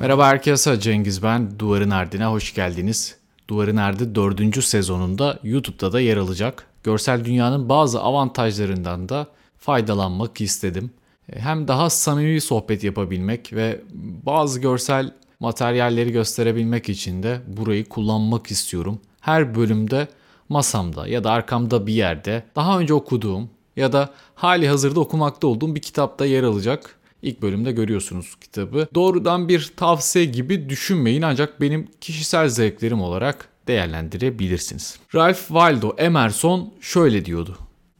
Merhaba herkese Cengiz ben. Duvarın Ardına hoş geldiniz. Duvarın Ardı 4. sezonunda YouTube'da da yer alacak. Görsel dünyanın bazı avantajlarından da faydalanmak istedim. Hem daha samimi sohbet yapabilmek ve bazı görsel materyalleri gösterebilmek için de burayı kullanmak istiyorum. Her bölümde masamda ya da arkamda bir yerde daha önce okuduğum ya da hali hazırda okumakta olduğum bir kitapta yer alacak. İlk bölümde görüyorsunuz kitabı. Doğrudan bir tavsiye gibi düşünmeyin ancak benim kişisel zevklerim olarak değerlendirebilirsiniz. Ralph Waldo Emerson şöyle diyordu.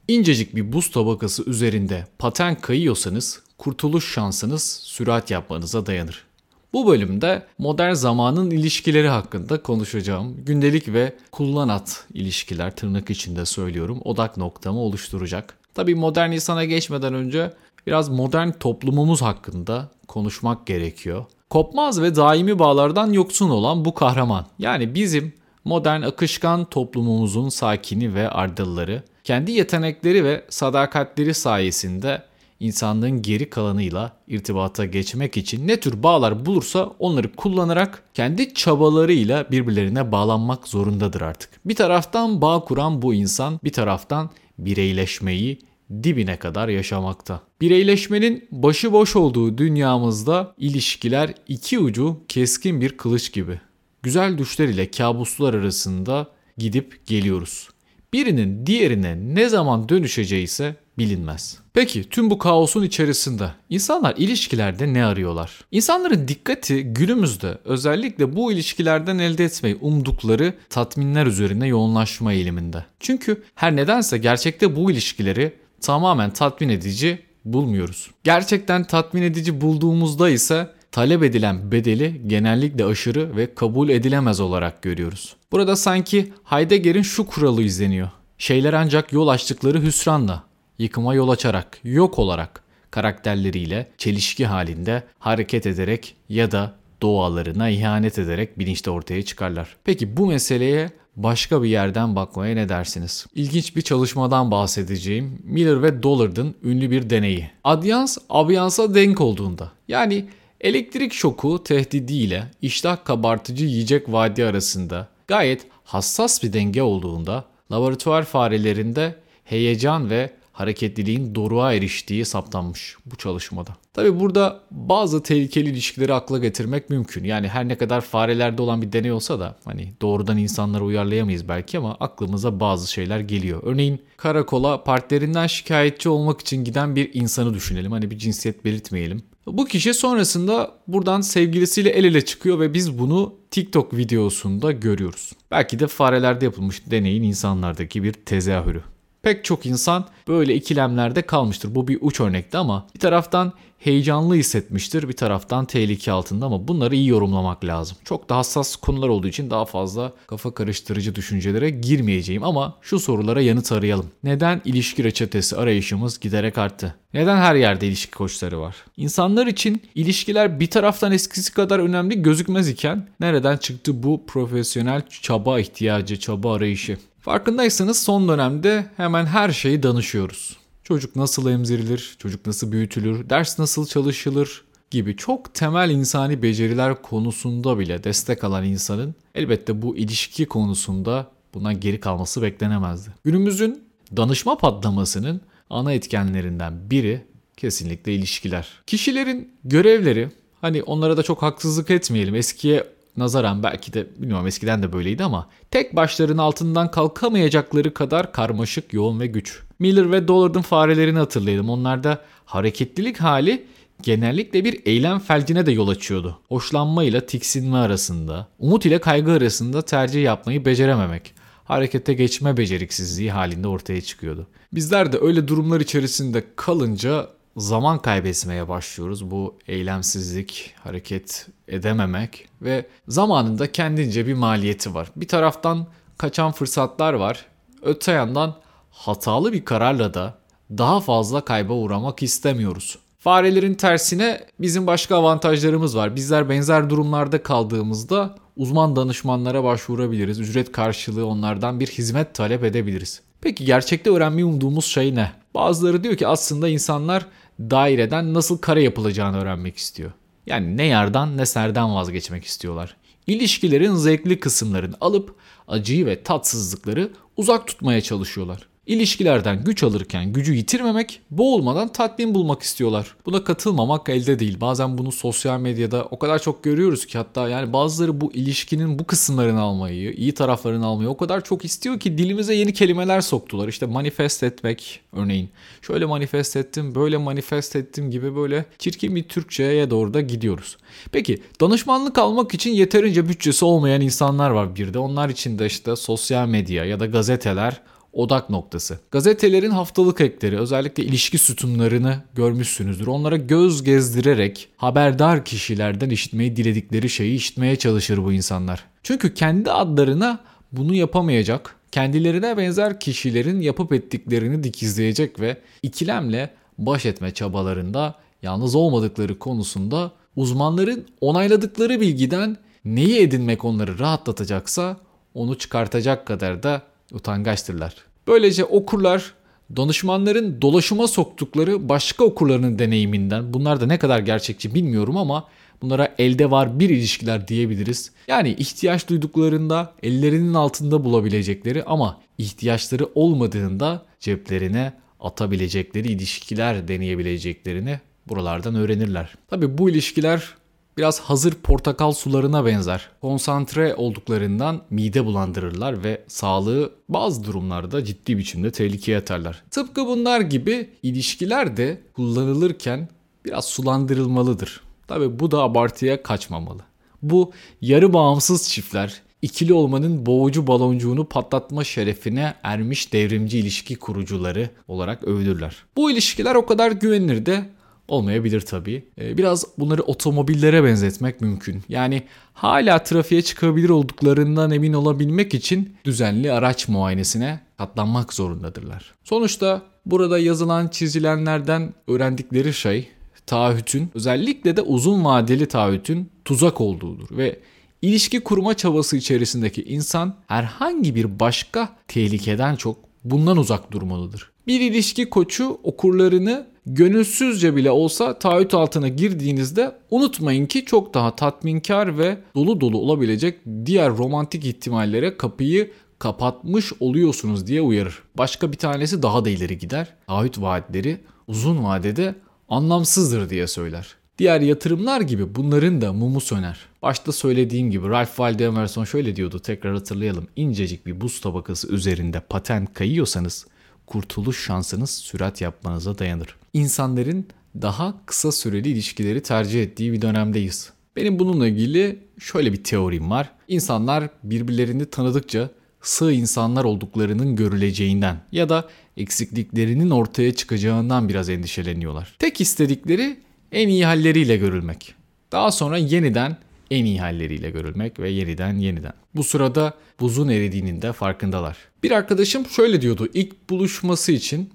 İncecik bir buz tabakası üzerinde paten kayıyorsanız kurtuluş şansınız sürat yapmanıza dayanır. Bu bölümde modern zamanın ilişkileri hakkında konuşacağım. Gündelik ve kullanat ilişkiler tırnak içinde söylüyorum odak noktamı oluşturacak. Tabii modern insana geçmeden önce biraz modern toplumumuz hakkında konuşmak gerekiyor. Kopmaz ve daimi bağlardan yoksun olan bu kahraman. Yani bizim modern akışkan toplumumuzun sakini ve ardılları kendi yetenekleri ve sadakatleri sayesinde insanlığın geri kalanıyla irtibata geçmek için ne tür bağlar bulursa onları kullanarak kendi çabalarıyla birbirlerine bağlanmak zorundadır artık. Bir taraftan bağ kuran bu insan bir taraftan bireyleşmeyi dibine kadar yaşamakta. Bireyleşmenin başıboş olduğu dünyamızda ilişkiler iki ucu keskin bir kılıç gibi. Güzel düşler ile kabuslar arasında gidip geliyoruz. Birinin diğerine ne zaman dönüşeceği ise bilinmez. Peki tüm bu kaosun içerisinde insanlar ilişkilerde ne arıyorlar? İnsanların dikkati günümüzde özellikle bu ilişkilerden elde etmeyi umdukları tatminler üzerine yoğunlaşma eğiliminde. Çünkü her nedense gerçekte bu ilişkileri tamamen tatmin edici bulmuyoruz. Gerçekten tatmin edici bulduğumuzda ise talep edilen bedeli genellikle aşırı ve kabul edilemez olarak görüyoruz. Burada sanki Heidegger'in şu kuralı izleniyor. Şeyler ancak yol açtıkları hüsranla, yıkıma yol açarak, yok olarak karakterleriyle çelişki halinde hareket ederek ya da doğalarına ihanet ederek bilinçte ortaya çıkarlar. Peki bu meseleye başka bir yerden bakmaya ne dersiniz? İlginç bir çalışmadan bahsedeceğim. Miller ve Dollard'ın ünlü bir deneyi. Adyans abyansa denk olduğunda yani elektrik şoku tehdidiyle iştah kabartıcı yiyecek vadi arasında gayet hassas bir denge olduğunda laboratuvar farelerinde heyecan ve hareketliliğin doruğa eriştiği saptanmış bu çalışmada. Tabi burada bazı tehlikeli ilişkileri akla getirmek mümkün. Yani her ne kadar farelerde olan bir deney olsa da hani doğrudan insanları uyarlayamayız belki ama aklımıza bazı şeyler geliyor. Örneğin karakola partnerinden şikayetçi olmak için giden bir insanı düşünelim. Hani bir cinsiyet belirtmeyelim. Bu kişi sonrasında buradan sevgilisiyle el ele çıkıyor ve biz bunu TikTok videosunda görüyoruz. Belki de farelerde yapılmış deneyin insanlardaki bir tezahürü. Pek çok insan böyle ikilemlerde kalmıştır. Bu bir uç örnekti ama bir taraftan heyecanlı hissetmiştir, bir taraftan tehlike altında ama bunları iyi yorumlamak lazım. Çok da hassas konular olduğu için daha fazla kafa karıştırıcı düşüncelere girmeyeceğim ama şu sorulara yanıt arayalım. Neden ilişki reçetesi arayışımız giderek arttı? Neden her yerde ilişki koçları var? İnsanlar için ilişkiler bir taraftan eskisi kadar önemli gözükmez iken nereden çıktı bu profesyonel çaba ihtiyacı, çaba arayışı? Farkındaysanız son dönemde hemen her şeyi danışıyoruz. Çocuk nasıl emzirilir, çocuk nasıl büyütülür, ders nasıl çalışılır gibi çok temel insani beceriler konusunda bile destek alan insanın elbette bu ilişki konusunda buna geri kalması beklenemezdi. Günümüzün danışma patlamasının ana etkenlerinden biri kesinlikle ilişkiler. Kişilerin görevleri hani onlara da çok haksızlık etmeyelim. Eskiye nazaran belki de bilmiyorum eskiden de böyleydi ama tek başlarının altından kalkamayacakları kadar karmaşık, yoğun ve güç. Miller ve Dollard'ın farelerini hatırlayalım. Onlarda hareketlilik hali genellikle bir eylem felcine de yol açıyordu. Hoşlanma ile tiksinme arasında, umut ile kaygı arasında tercih yapmayı becerememek, harekete geçme beceriksizliği halinde ortaya çıkıyordu. Bizler de öyle durumlar içerisinde kalınca zaman kaybetmeye başlıyoruz. Bu eylemsizlik, hareket edememek ve zamanında kendince bir maliyeti var. Bir taraftan kaçan fırsatlar var. Öte yandan hatalı bir kararla da daha fazla kayba uğramak istemiyoruz. Farelerin tersine bizim başka avantajlarımız var. Bizler benzer durumlarda kaldığımızda uzman danışmanlara başvurabiliriz. Ücret karşılığı onlardan bir hizmet talep edebiliriz. Peki gerçekte öğrenmeyi umduğumuz şey ne? Bazıları diyor ki aslında insanlar daireden nasıl kare yapılacağını öğrenmek istiyor. Yani ne yardan ne serden vazgeçmek istiyorlar. İlişkilerin zevkli kısımlarını alıp acıyı ve tatsızlıkları uzak tutmaya çalışıyorlar. İlişkilerden güç alırken gücü yitirmemek, boğulmadan tatmin bulmak istiyorlar. Buna katılmamak elde değil. Bazen bunu sosyal medyada o kadar çok görüyoruz ki hatta yani bazıları bu ilişkinin bu kısımlarını almayı, iyi taraflarını almayı o kadar çok istiyor ki dilimize yeni kelimeler soktular. İşte manifest etmek örneğin. Şöyle manifest ettim, böyle manifest ettim gibi böyle çirkin bir Türkçe'ye doğru da gidiyoruz. Peki danışmanlık almak için yeterince bütçesi olmayan insanlar var bir de. Onlar için de işte sosyal medya ya da gazeteler odak noktası. Gazetelerin haftalık ekleri özellikle ilişki sütunlarını görmüşsünüzdür. Onlara göz gezdirerek haberdar kişilerden işitmeyi diledikleri şeyi işitmeye çalışır bu insanlar. Çünkü kendi adlarına bunu yapamayacak, kendilerine benzer kişilerin yapıp ettiklerini dikizleyecek ve ikilemle baş etme çabalarında yalnız olmadıkları konusunda uzmanların onayladıkları bilgiden neyi edinmek onları rahatlatacaksa onu çıkartacak kadar da utangaçtırlar. Böylece okurlar danışmanların dolaşıma soktukları başka okurlarının deneyiminden bunlar da ne kadar gerçekçi bilmiyorum ama bunlara elde var bir ilişkiler diyebiliriz. Yani ihtiyaç duyduklarında ellerinin altında bulabilecekleri ama ihtiyaçları olmadığında ceplerine atabilecekleri ilişkiler deneyebileceklerini buralardan öğrenirler. Tabi bu ilişkiler biraz hazır portakal sularına benzer. Konsantre olduklarından mide bulandırırlar ve sağlığı bazı durumlarda ciddi biçimde tehlikeye atarlar. Tıpkı bunlar gibi ilişkiler de kullanılırken biraz sulandırılmalıdır. Tabi bu da abartıya kaçmamalı. Bu yarı bağımsız çiftler ikili olmanın boğucu baloncuğunu patlatma şerefine ermiş devrimci ilişki kurucuları olarak övülürler. Bu ilişkiler o kadar güvenilir de olmayabilir tabii. Ee, biraz bunları otomobillere benzetmek mümkün. Yani hala trafiğe çıkabilir olduklarından emin olabilmek için düzenli araç muayenesine katlanmak zorundadırlar. Sonuçta burada yazılan çizilenlerden öğrendikleri şey taahhütün özellikle de uzun vadeli taahhütün tuzak olduğudur ve ilişki kurma çabası içerisindeki insan herhangi bir başka tehlikeden çok bundan uzak durmalıdır. Bir ilişki koçu okurlarını gönülsüzce bile olsa taahhüt altına girdiğinizde unutmayın ki çok daha tatminkar ve dolu dolu olabilecek diğer romantik ihtimallere kapıyı kapatmış oluyorsunuz diye uyarır. Başka bir tanesi daha da ileri gider. Taahhüt vaatleri uzun vadede anlamsızdır diye söyler. Diğer yatırımlar gibi bunların da mumu söner. Başta söylediğim gibi Ralph Waldo Emerson şöyle diyordu tekrar hatırlayalım. İncecik bir buz tabakası üzerinde patent kayıyorsanız kurtuluş şansınız sürat yapmanıza dayanır. İnsanların daha kısa süreli ilişkileri tercih ettiği bir dönemdeyiz. Benim bununla ilgili şöyle bir teorim var. İnsanlar birbirlerini tanıdıkça sığ insanlar olduklarının görüleceğinden ya da eksikliklerinin ortaya çıkacağından biraz endişeleniyorlar. Tek istedikleri en iyi halleriyle görülmek. Daha sonra yeniden en iyi halleriyle görülmek ve yeniden yeniden. Bu sırada buzun eridiğinin de farkındalar. Bir arkadaşım şöyle diyordu ilk buluşması için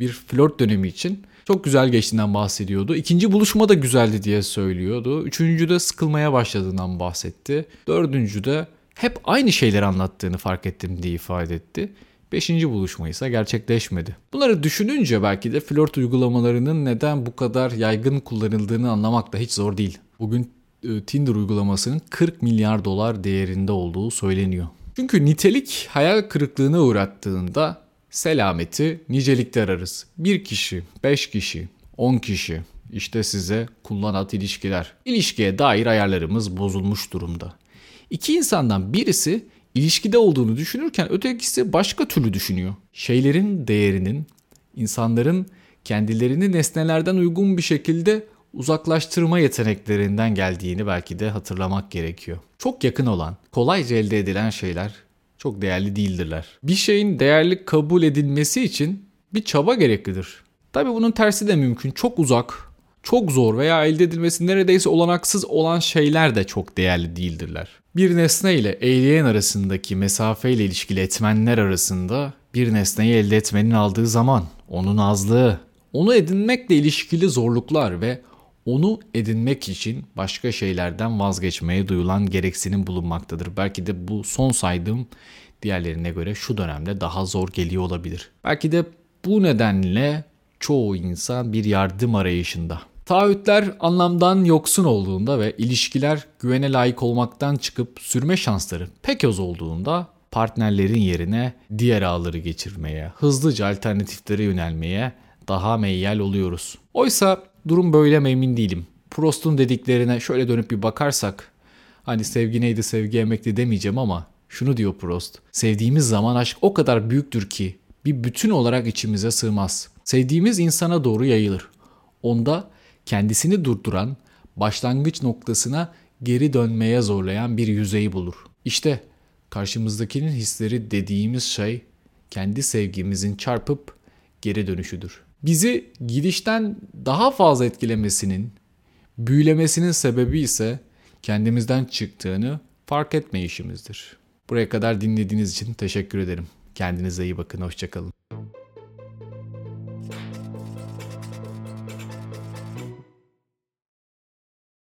bir flört dönemi için çok güzel geçtiğinden bahsediyordu. İkinci buluşma da güzeldi diye söylüyordu. Üçüncü de sıkılmaya başladığından bahsetti. Dördüncü de hep aynı şeyleri anlattığını fark ettim diye ifade etti. Beşinci buluşma ise gerçekleşmedi. Bunları düşününce belki de flört uygulamalarının neden bu kadar yaygın kullanıldığını anlamak da hiç zor değil. Bugün e, Tinder uygulamasının 40 milyar dolar değerinde olduğu söyleniyor. Çünkü nitelik hayal kırıklığına uğrattığında selameti nicelikte ararız. Bir kişi, beş kişi, on kişi işte size kullanat ilişkiler. İlişkiye dair ayarlarımız bozulmuş durumda. İki insandan birisi ilişkide olduğunu düşünürken ötekisi başka türlü düşünüyor. Şeylerin değerinin, insanların kendilerini nesnelerden uygun bir şekilde uzaklaştırma yeteneklerinden geldiğini belki de hatırlamak gerekiyor. Çok yakın olan, kolayca elde edilen şeyler çok değerli değildirler. Bir şeyin değerli kabul edilmesi için bir çaba gereklidir. Tabi bunun tersi de mümkün. Çok uzak, çok zor veya elde edilmesi neredeyse olanaksız olan şeyler de çok değerli değildirler. Bir nesne ile eyleyen arasındaki mesafeyle ilişkili etmenler arasında bir nesneyi elde etmenin aldığı zaman, onun azlığı, onu edinmekle ilişkili zorluklar ve onu edinmek için başka şeylerden vazgeçmeye duyulan gereksinim bulunmaktadır. Belki de bu son saydığım diğerlerine göre şu dönemde daha zor geliyor olabilir. Belki de bu nedenle çoğu insan bir yardım arayışında. Taahhütler anlamdan yoksun olduğunda ve ilişkiler güvene layık olmaktan çıkıp sürme şansları pek az olduğunda partnerlerin yerine diğer ağları geçirmeye, hızlıca alternatiflere yönelmeye daha meyyal oluyoruz. Oysa durum böyle mi emin değilim. Prost'un dediklerine şöyle dönüp bir bakarsak hani sevgi neydi sevgi emekti demeyeceğim ama şunu diyor Prost. Sevdiğimiz zaman aşk o kadar büyüktür ki bir bütün olarak içimize sığmaz. Sevdiğimiz insana doğru yayılır. Onda kendisini durduran, başlangıç noktasına geri dönmeye zorlayan bir yüzeyi bulur. İşte karşımızdakinin hisleri dediğimiz şey kendi sevgimizin çarpıp geri dönüşüdür. Bizi gidişten daha fazla etkilemesinin, büyülemesinin sebebi ise kendimizden çıktığını fark etmeyişimizdir. Buraya kadar dinlediğiniz için teşekkür ederim. Kendinize iyi bakın, hoşçakalın.